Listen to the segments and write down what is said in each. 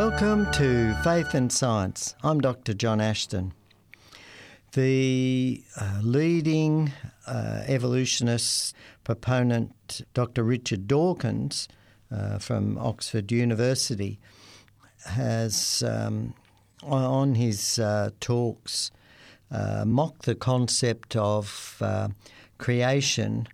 Welcome to Faith and Science. I'm Dr. John Ashton. The uh, leading uh, evolutionist proponent, Dr. Richard Dawkins uh, from Oxford University, has um, on his uh, talks uh, mocked the concept of uh, creation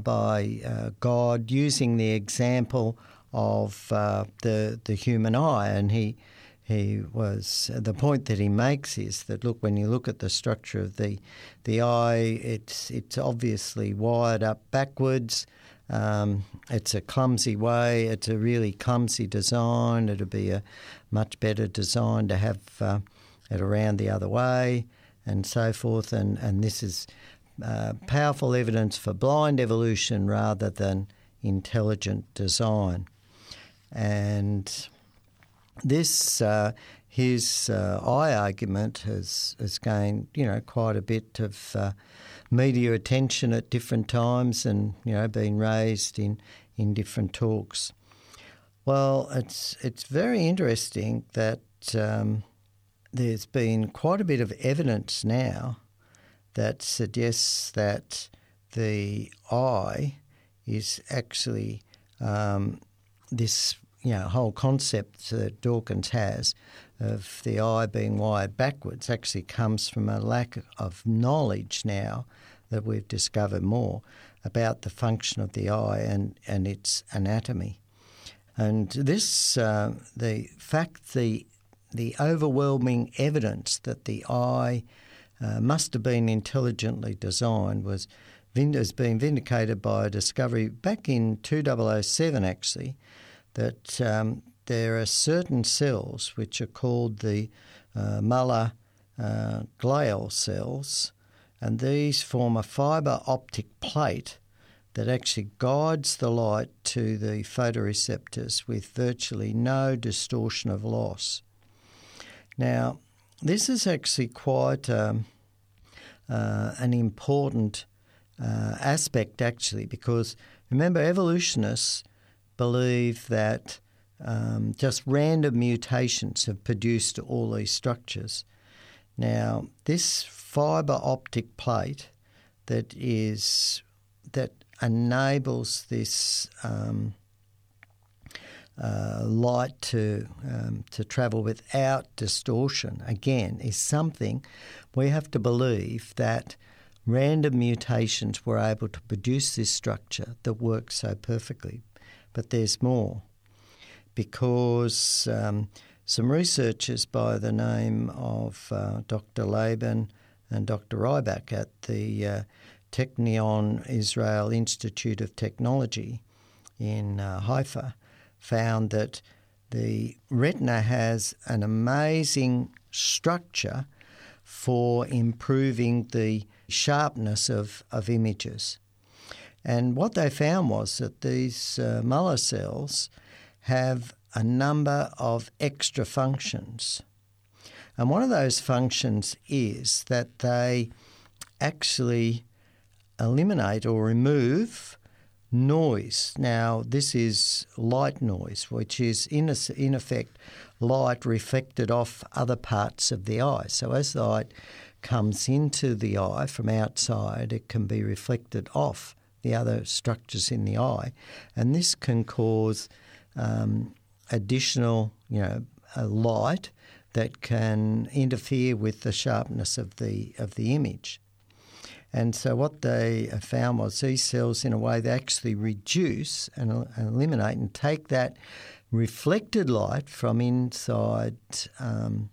by God using the example of uh, the the human eye, and he he was the point that he makes is that look when you look at the structure of the the eye, it's it's obviously wired up backwards. Um, it's a clumsy way. It's a really clumsy design. It'd be a much better design to have uh, it around the other way, and so forth. And and this is uh, powerful evidence for blind evolution rather than intelligent design. And this, uh, his uh, eye argument has, has gained, you know, quite a bit of uh, media attention at different times and, you know, been raised in, in different talks. Well, it's, it's very interesting that um, there's been quite a bit of evidence now that suggests that the eye is actually um, this you know whole concept that Dawkins has of the eye being wired backwards actually comes from a lack of knowledge now that we've discovered more about the function of the eye and, and its anatomy. And this, uh, the fact, the the overwhelming evidence that the eye uh, must have been intelligently designed was has been vindicated by a discovery back in 2007 actually that um, there are certain cells which are called the uh, Muller uh, glial cells, and these form a fibre optic plate that actually guides the light to the photoreceptors with virtually no distortion of loss. Now, this is actually quite um, uh, an important uh, aspect, actually, because remember, evolutionists believe that um, just random mutations have produced all these structures. Now, this fibre optic plate that is that enables this um, uh, light to um, to travel without distortion again is something we have to believe that random mutations were able to produce this structure that works so perfectly but there's more because um, some researchers by the name of uh, Dr. Labin and Dr. Ribak at the uh, Technion Israel Institute of Technology in uh, Haifa found that the retina has an amazing structure for improving the sharpness of, of images. And what they found was that these uh, Muller cells have a number of extra functions. And one of those functions is that they actually eliminate or remove noise. Now, this is light noise, which is in, a, in effect light reflected off other parts of the eye. So, as the light comes into the eye from outside, it can be reflected off the other structures in the eye, and this can cause um, additional, you know, light that can interfere with the sharpness of the of the image. And so what they found was these cells, in a way, they actually reduce and, eliminate and take that reflected light from inside um,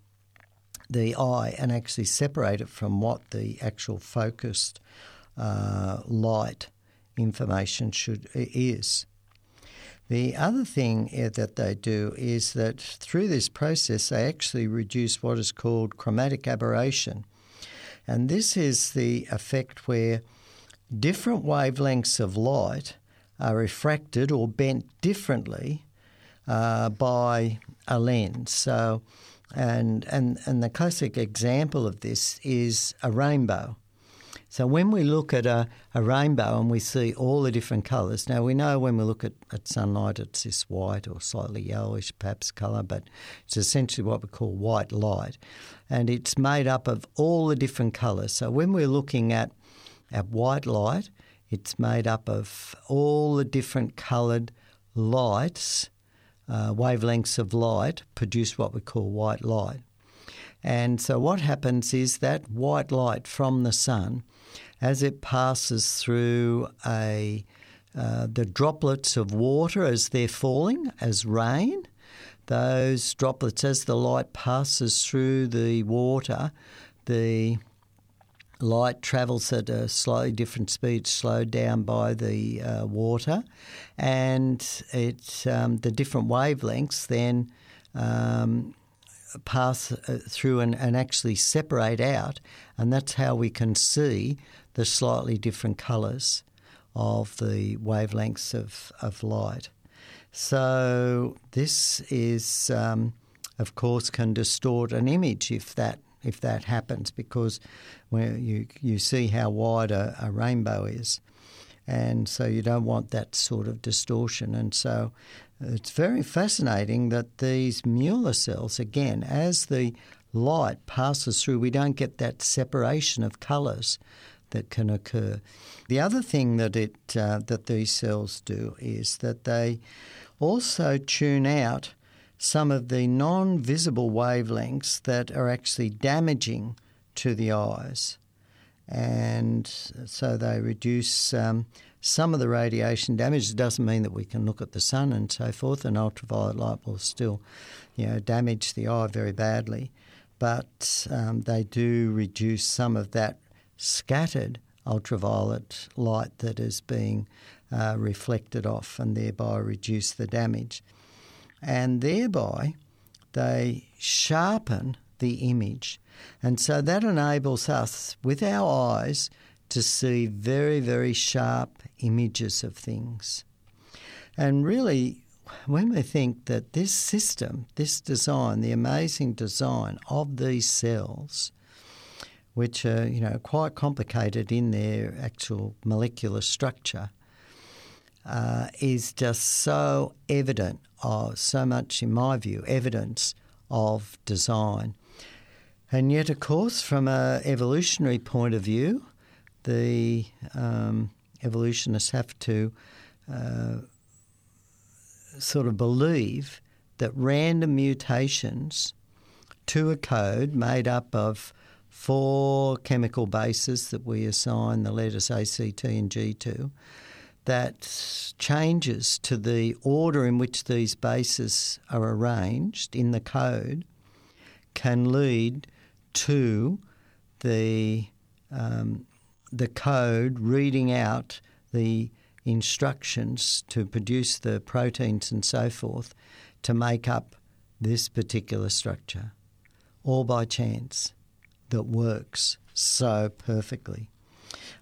the eye and actually separate it from what the actual focused uh, light information should is. The other thing eh, that they do is that through this process they actually reduce what is called chromatic aberration. And this is the effect where different wavelengths of light are refracted or bent differently uh, by a lens. So, and, and, and the classic example of this is a rainbow. So when we look at a, a rainbow and we see all the different colours, now we know when we look at, at sunlight it's this white or slightly yellowish perhaps colour, but it's essentially what we call white light. And it's made up of all the different colours. So when we're looking at, at white light, it's made up of all the different coloured lights, uh, wavelengths of light, produce what we call white light. And so what happens is that white light from the sun as it passes through a uh, the droplets of water as they're falling as rain. Those droplets, as the light passes through the water, the light travels at a slightly different speed, slowed down by the uh, water, and it um, the different wavelengths then um, pass uh, through and, and, actually separate out, and that's how we can see the slightly different colours of the wavelengths of, of light. So this is, um, of course, can distort an image if that if that happens because when you you see how wide a, a rainbow is, and so you don't want that sort of distortion. And so it's very fascinating that these Mueller cells, again, as the light passes through, we don't get that separation of colours that can occur. The other thing that it uh, that these cells do is that they also tune out some of the non-visible wavelengths that are actually damaging to the eyes, and so they reduce. Um, some of the radiation damage it doesn't mean that we can look at the sun and so forth, and ultraviolet light will still, you know, damage the eye very badly. But um, they do reduce some of that scattered ultraviolet light that is being uh, reflected off and thereby reduce the damage. And thereby they sharpen the image. And so that enables us, with our eyes, to see very, very sharp images of things. And really, when we think that this system, this design, the amazing design of these cells, which are you know quite complicated in their actual molecular structure, uh, is just so evident of so much, in my view, evidence of design. And yet, of course, from an evolutionary point of view, the um, evolutionists have to uh, sort of believe that random mutations to a code made up of four chemical bases that we assign the letters A, C, T, and G to, that changes to the order in which these bases are arranged in the code can lead to the um, the code reading out the instructions to produce the proteins and so forth to make up this particular structure, all by chance that works so perfectly.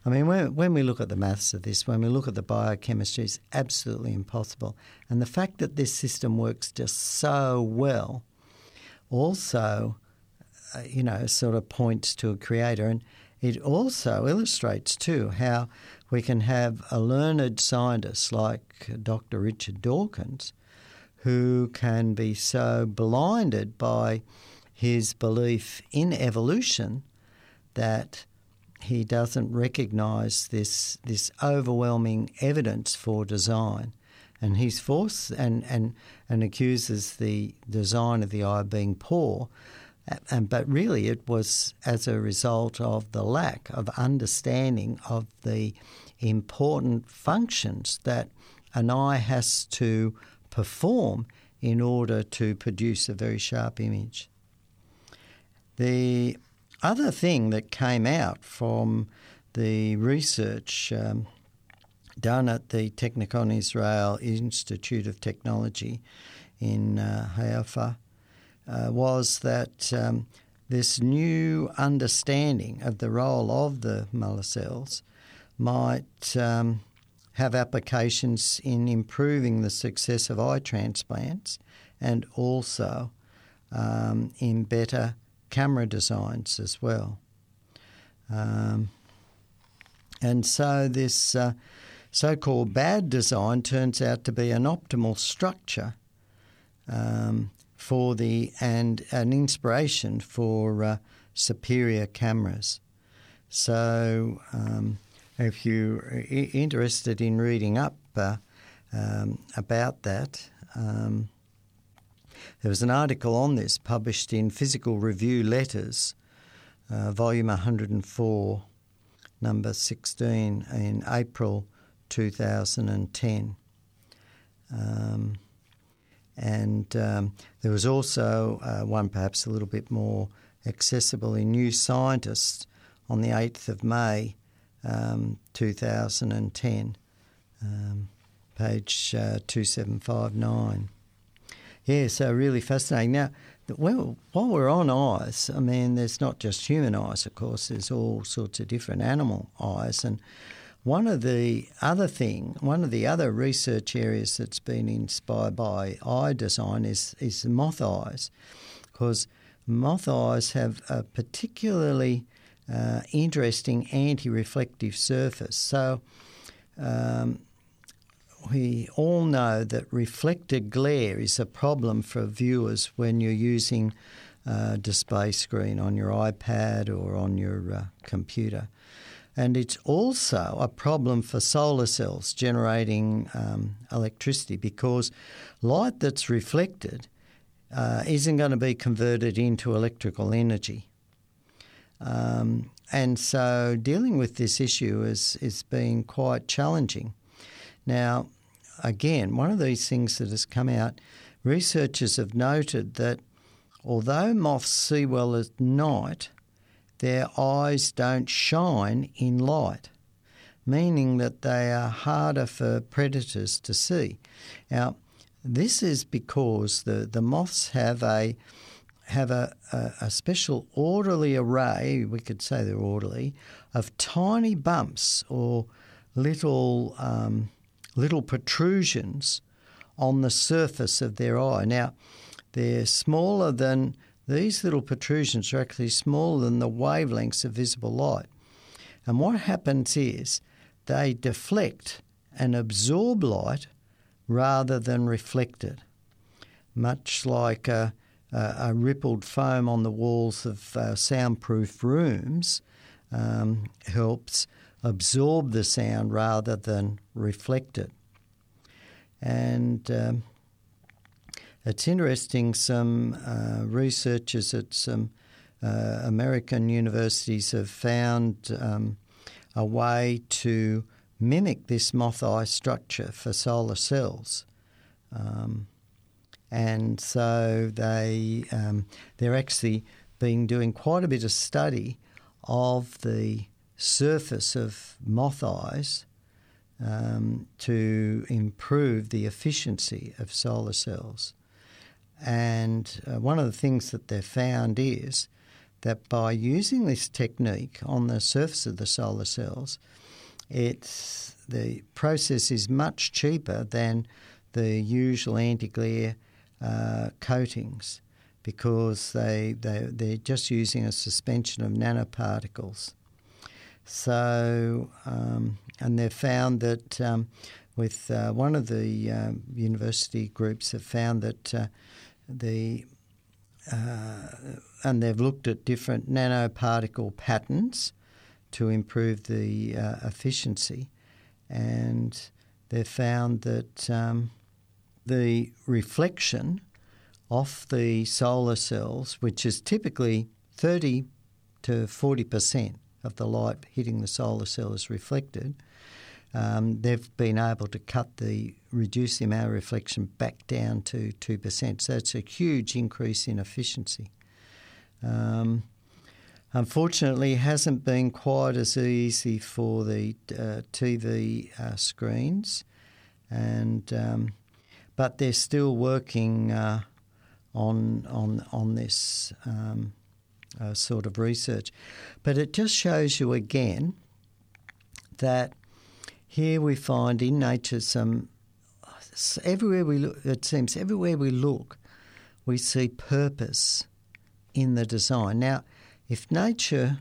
I mean, when, when we look at the maths of this, when we look at the biochemistry, it's absolutely impossible. And the fact that this system works just so well also, uh, you know, sort of points to a creator. And it also illustrates, too, how we can have a learned scientist like Dr. Richard Dawkins who can be so blinded by his belief in evolution that he doesn't recognise this this overwhelming evidence for design, and he's forced and and and accuses the design of the eye being poor, and but really it was as a result of the lack of understanding of the important functions that an eye has to perform in order to produce a very sharp image. The other thing that came out from the research um, done at the Technion Israel Institute of Technology in uh, Haifa uh, was that um, this new understanding of the role of the Mueller cells might um, have applications in improving the success of eye transplants and also um, in better camera designs as well. Um, And so this uh, so called bad design turns out to be an optimal structure um, for the and an inspiration for uh, superior cameras. So, um, if you're interested in reading up uh, um, about that, um, there was an article on this published in Physical Review Letters, uh, volume 104, number 16, in April 2010. Um, and um, there was also uh, one perhaps a little bit more accessible in New Scientist on the 8th of May um, 2010, um, page uh, 2759. Yeah, so really fascinating. Now, well, while we're on eyes, I mean, there's not just human eyes, of course, there's all sorts of different animal eyes. And one of the other thing, one of the other research areas that's been inspired by eye design is is moth eyes, because moth eyes have a particularly uh, interesting anti-reflective surface. So. Um, we all know that reflected glare is a problem for viewers when you're using a display screen on your iPad or on your uh, computer. And it's also a problem for solar cells generating um, electricity because light that's reflected uh, isn't going to be converted into electrical energy. Um, and so dealing with this issue is, is been quite challenging. Now, again, one of these things that has come out, researchers have noted that although moths see well at night, their eyes don't shine in light, meaning that they are harder for predators to see. Now, this is because the, the moths have a have a, a, a special orderly array, we could say they're orderly, of tiny bumps or little um, little protrusions on the surface of their eye. Now, they're smaller than these little protrusions are actually smaller than the wavelengths of visible light. And what happens is they deflect and absorb light rather than reflect it, much like a, a, a rippled foam on the walls of uh, soundproof rooms um, helps absorb the sound rather than reflect it. And um, it's interesting, some uh, researchers at some uh, American universities have found um, a way to mimic this moth eye structure for solar cells. Um, and so they um, they're actually been doing quite a bit of study of the surface of moth eyes um, to improve the efficiency of solar cells. And uh, one of the things that they've found is that by using this technique on the surface of the solar cells, it's the process is much cheaper than the usual anti-glare uh, coatings because they, they, they're just using a suspension of nanoparticles. So, um, and they've found that um, with uh, one of the uh, university groups have found that uh, the uh, and they've looked at different nanoparticle patterns to improve the uh, efficiency, and they've found that um, the reflection off the solar cells, which is typically 30 to 40 percent of the light hitting the solar cell, is reflected um, they've been able to cut the reduce the amount of reflection back down to two percent. So it's a huge increase in efficiency. Um, unfortunately, it hasn't been quite as easy for the uh, TV uh, screens, and um, but they're still working uh, on on on this um, uh, sort of research. But it just shows you again that here we find in nature some everywhere we look. It seems everywhere we look, we see purpose in the design. Now, if nature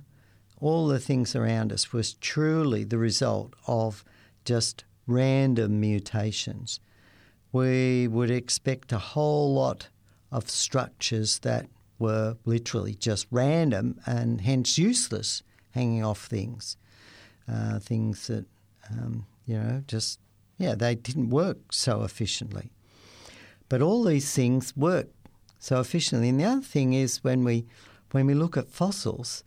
all the things around us was truly the result of just random mutations. We would expect a whole lot of structures that were literally just random and hence useless, hanging off things, uh, things that um, you know just yeah they didn't work so efficiently. But all these things work so efficiently. And the other thing is when we when we look at fossils,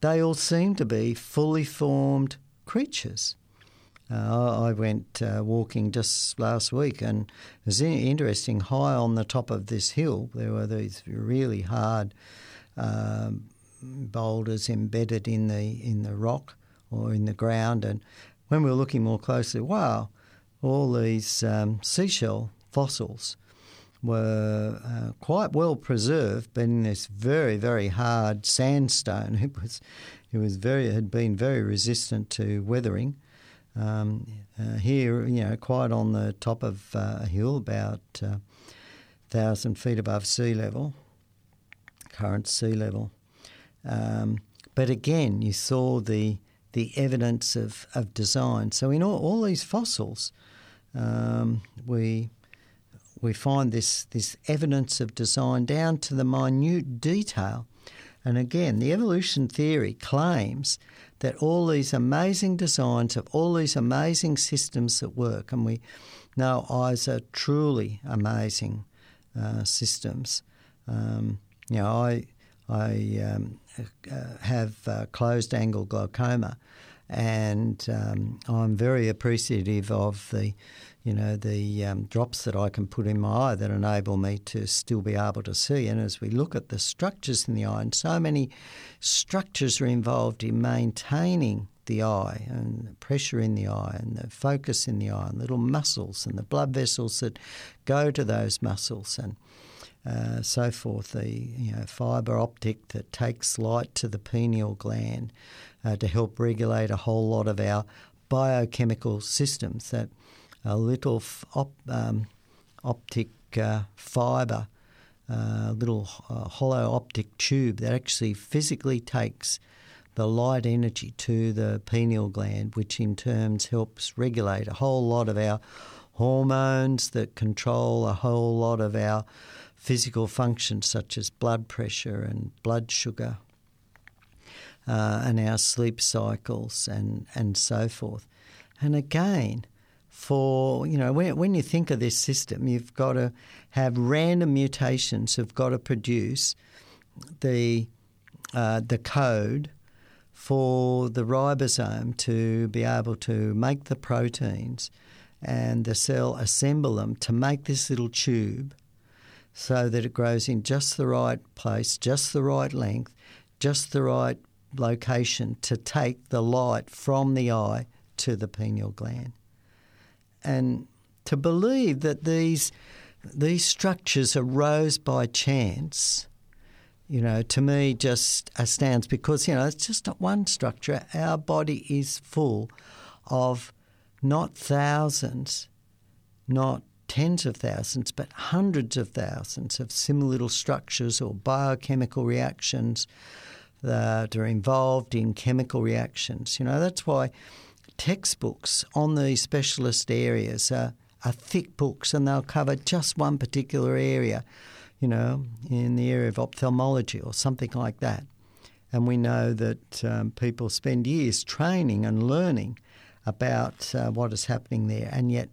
they all seem to be fully formed creatures. Uh, I went uh, walking just last week, and it was interesting. High on the top of this hill, there were these really hard um, boulders embedded in the in the rock or in the ground. And when we were looking more closely, wow, all these um, seashell fossils were uh, quite well preserved, but in this very very hard sandstone. It was it was very had been very resistant to weathering. Um, uh, here, you know, quite on the top of uh, a hill, about uh, thousand feet above sea level, current sea level. Um, but again, you saw the the evidence of, of design. So in all, all these fossils, um, we we find this this evidence of design down to the minute detail. And again, the evolution theory claims that all these amazing designs of all these amazing systems that work, and we know eyes are truly amazing uh, systems. Um, you know, I I um, uh, have uh, closed angle glaucoma, and um, I'm very appreciative of the you know, the um, drops that I can put in my eye that enable me to still be able to see. And as we look at the structures in the eye, and so many structures are involved in maintaining the eye and the pressure in the eye and the focus in the eye and little muscles and the blood vessels that go to those muscles and uh, so forth. The you know, fibre optic that takes light to the pineal gland uh, to help regulate a whole lot of our biochemical systems that – a little op, um, optic uh, fibre, a uh, little uh, hollow optic tube that actually physically takes the light energy to the pineal gland, which in turns helps regulate a whole lot of our hormones that control a whole lot of our physical functions, such as blood pressure and blood sugar, uh, and our sleep cycles, and, and so forth. And again, for, you know, when, when you think of this system, you've got to have random mutations have got to produce the, uh, the code for the ribosome to be able to make the proteins and the cell assemble them to make this little tube so that it grows in just the right place, just the right length, just the right location to take the light from the eye to the pineal gland and to believe that these these structures arose by chance, you know, to me just astounds because you know it's just not one structure. Our body is full of not thousands, not tens of thousands, but hundreds of thousands of similar little structures or biochemical reactions that are involved in chemical reactions. You know, that's why textbooks on these specialist areas are, are thick books and they'll cover just one particular area, you know, in the area of ophthalmology or something like that. And we know that um, people spend years training and learning about uh, what is happening there, and yet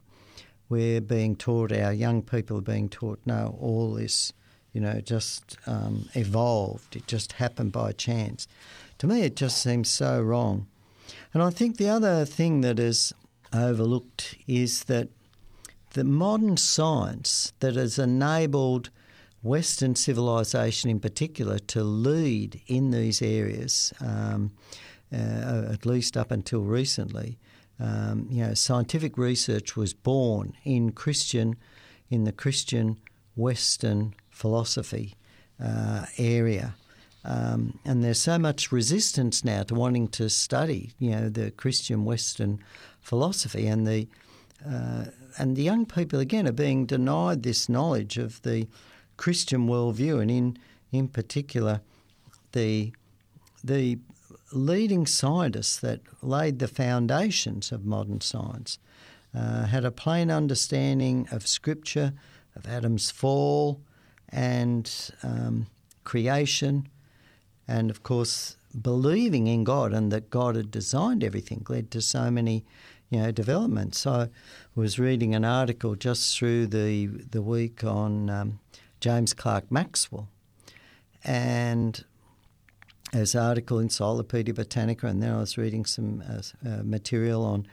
we're being taught, our young people are being taught, no, all this, you know, just um, evolved. It just happened by chance. To me, it just seems so wrong. And I think the other thing that is overlooked is that the modern science that has enabled Western civilization in particular to lead in these areas, um, uh, at least up until recently, um, you know, scientific research was born in Christian, in the Christian Western philosophy uh, area. Um, and there's so much resistance now to wanting to study, you know, the Christian Western philosophy, and the uh, and the young people again are being denied this knowledge of the Christian worldview, and in in particular, the the leading scientists that laid the foundations of modern science, uh, had a plain understanding of Scripture, of Adam's fall, and um, creation, and of course believing in God and that God had designed everything led to so many, you know, developments. So I was reading an article just through the the week on um, James Clerk Maxwell, and an article in Encyclopedia Britannica, and then I was reading some uh, uh, material on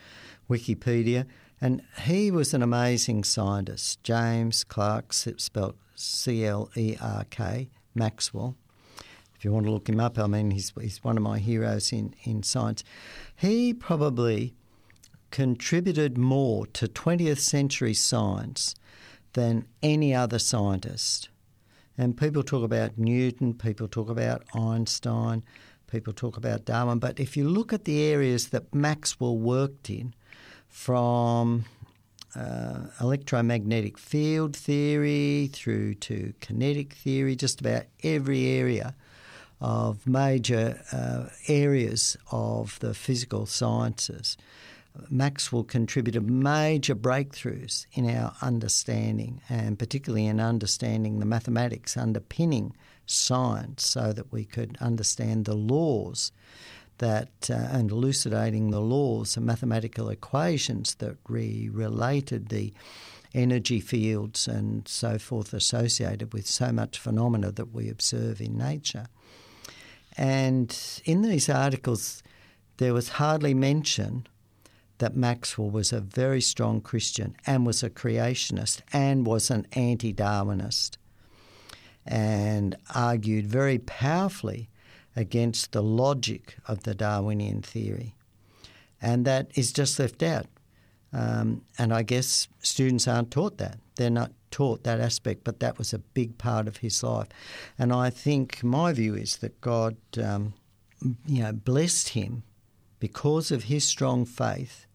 Wikipedia. And he was an amazing scientist, James Clerk, spelled C L E R K, Maxwell. If you want to look him up, I mean, he's, he's one of my heroes in, in science. He probably contributed more to 20th century science than any other scientist. And people talk about Newton, people talk about Einstein, people talk about Darwin. But if you look at the areas that Maxwell worked in, from uh, electromagnetic field theory through to kinetic theory, just about every area of major uh, areas of the physical sciences. Maxwell contributed major breakthroughs in our understanding, and particularly in understanding the mathematics underpinning science, so that we could understand the laws that uh, and elucidating the laws and mathematical equations that re- related the energy fields and so forth associated with so much phenomena that we observe in nature. And in these articles, there was hardly mention that Maxwell was a very strong Christian and was a creationist and was an anti Darwinist and argued very powerfully against the logic of the Darwinian theory. And that is just left out. Um, and I guess students aren't taught that. They're not taught that aspect, but that was a big part of his life. And I think my view is that God, um, you know, blessed him because of his strong faith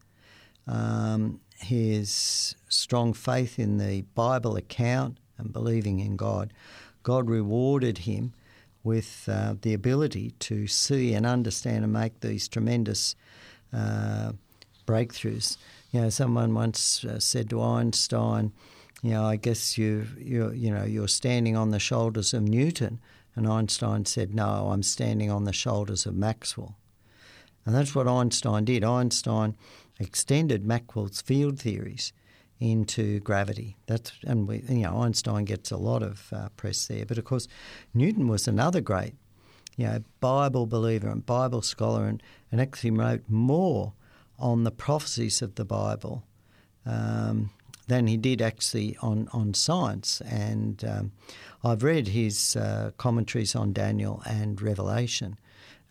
um, his strong faith in the Bible account and believing in God, God rewarded him with uh, the ability to see and understand and make these tremendous uh, breakthroughs. You know, someone once uh, said to Einstein, "You know, I guess you you you know you're standing on the shoulders of Newton," and Einstein said, "No, I'm standing on the shoulders of Maxwell." And that's what Einstein did. Einstein extended Maxwell's field theories into gravity. That's and we, you know Einstein gets a lot of uh, press there, but of course Newton was another great, you know, Bible believer and Bible scholar, and, and actually wrote more on the prophecies of the Bible um, than he did actually on on science. And um, I've read his uh, commentaries on Daniel and Revelation,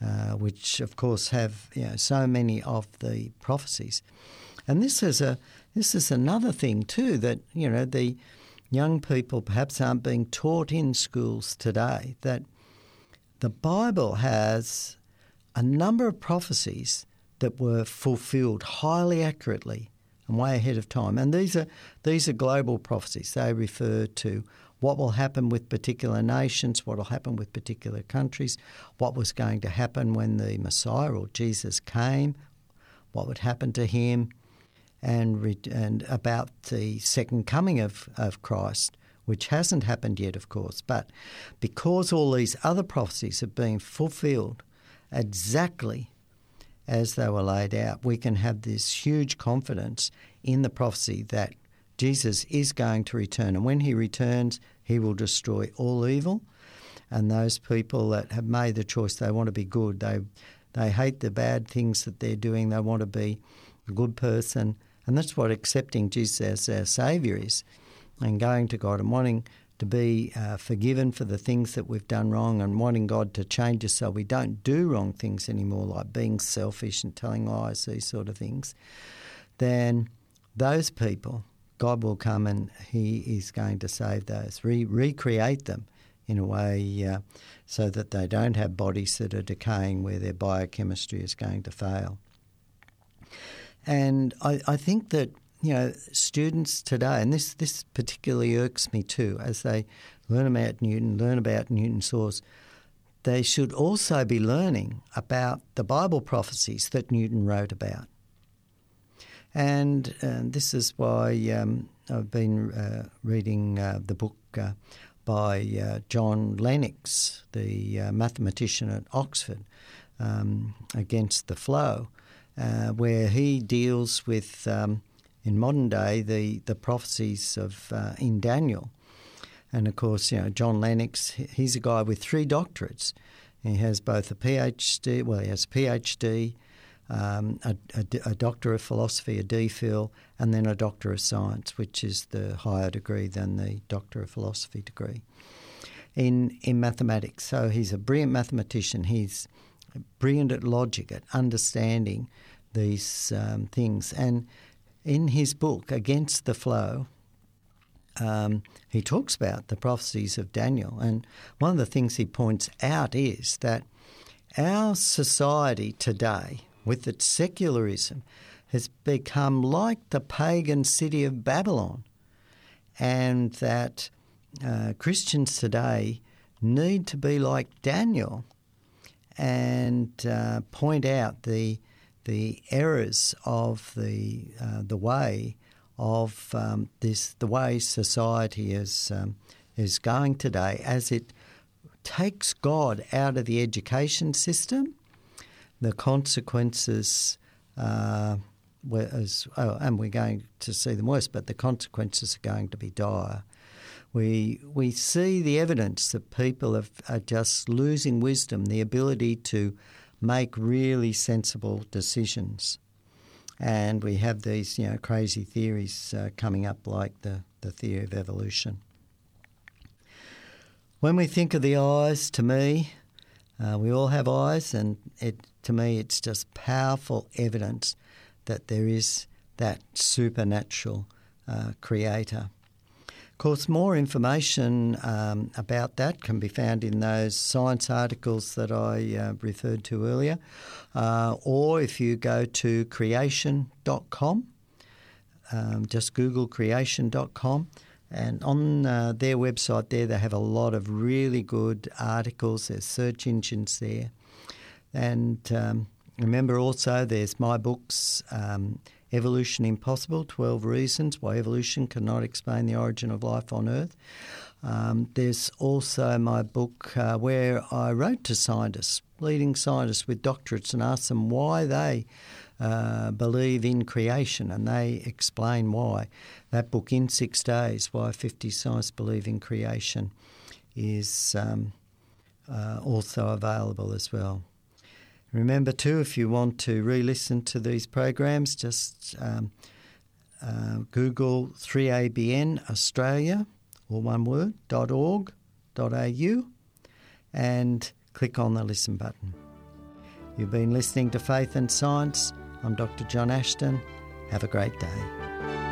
uh, which of course have you know, so many of the prophecies. And this is a this is another thing too that you know the young people perhaps aren't being taught in schools today that the Bible has a number of prophecies that were fulfilled highly accurately and way ahead of time. And these are these are global prophecies. They refer to what will happen with particular nations, what will happen with particular countries, what was going to happen when the Messiah or Jesus came, what would happen to him, and, and about the second coming of, of Christ, which hasn't happened yet, of course. But because all these other prophecies have been fulfilled exactly as they were laid out, we can have this huge confidence in the prophecy that Jesus is going to return. And when he returns, he will destroy all evil. And those people that have made the choice, they want to be good. They, they hate the bad things that they're doing. They want to be a good person. And that's what accepting Jesus as our Saviour is and going to God and wanting to be uh, forgiven for the things that we've done wrong and wanting God to change us so we don't do wrong things anymore, like being selfish and telling lies, these sort of things, then those people God will come and He is going to save those, re- recreate them in a way uh, so that they don't have bodies that are decaying where their biochemistry is going to fail. And I, I think that you know students today, and this this particularly irks me too, as they learn about Newton, learn about Newton's laws, they should also be learning about the Bible prophecies that Newton wrote about. And, uh, this is why um, I've been uh, reading uh, the book uh, by uh, John Lennox, the uh, mathematician at Oxford, um, Against the Flow, where he deals with, um, in modern day, the, the prophecies of in Daniel. And of course, you know, John Lennox, he's a guy with three doctorates. He has both a PhD, well, he has a PhD, um, a, a, a, Doctor of Philosophy, a DPhil, and then a Doctor of Science, which is the higher degree than the Doctor of Philosophy degree in, in mathematics. So he's a brilliant mathematician. He's brilliant at logic, at understanding these um, things. And in his book, Against the Flow, um, he talks about the prophecies of Daniel. And one of the things he points out is that our society today, with its secularism, has become like the pagan city of Babylon, and that uh, Christians today need to be like Daniel and uh, point out the the errors of the uh, the way of um, this the way society is um, is going today as it takes God out of the education system the consequences, uh, as, oh, and we're going to see them worse, but the consequences are going to be dire. We, we see the evidence that people have, are just losing wisdom, the ability to make really sensible decisions. And we have these you know, crazy theories uh, coming up, like the, the theory of evolution. When we think of the eyes, to me, uh, we all have eyes, and it, to me, it's just powerful evidence that there is that supernatural uh, creator. Of course, more information um, about that can be found in those science articles that I uh, referred to earlier, uh, or if you go to creation.com, um, just Google creation.com. And on uh, their website, there they have a lot of really good articles. There's search engines there, and um, remember also there's my books, um, Evolution Impossible: Twelve Reasons Why Evolution Cannot Explain the Origin of Life on Earth. Um, there's also my book uh, where I wrote to scientists, leading scientists with doctorates, and asked them why they uh, believe in creation, and they explain why. That book, In Six Days Why 50 Scientists Believe in Creation, is um, uh, also available as well. Remember, too, if you want to re listen to these programs, just um, uh, Google 3ABN Australia, or one word, .org.au, and click on the listen button. You've been listening to Faith and Science I'm Dr. John Ashton. Have a great day.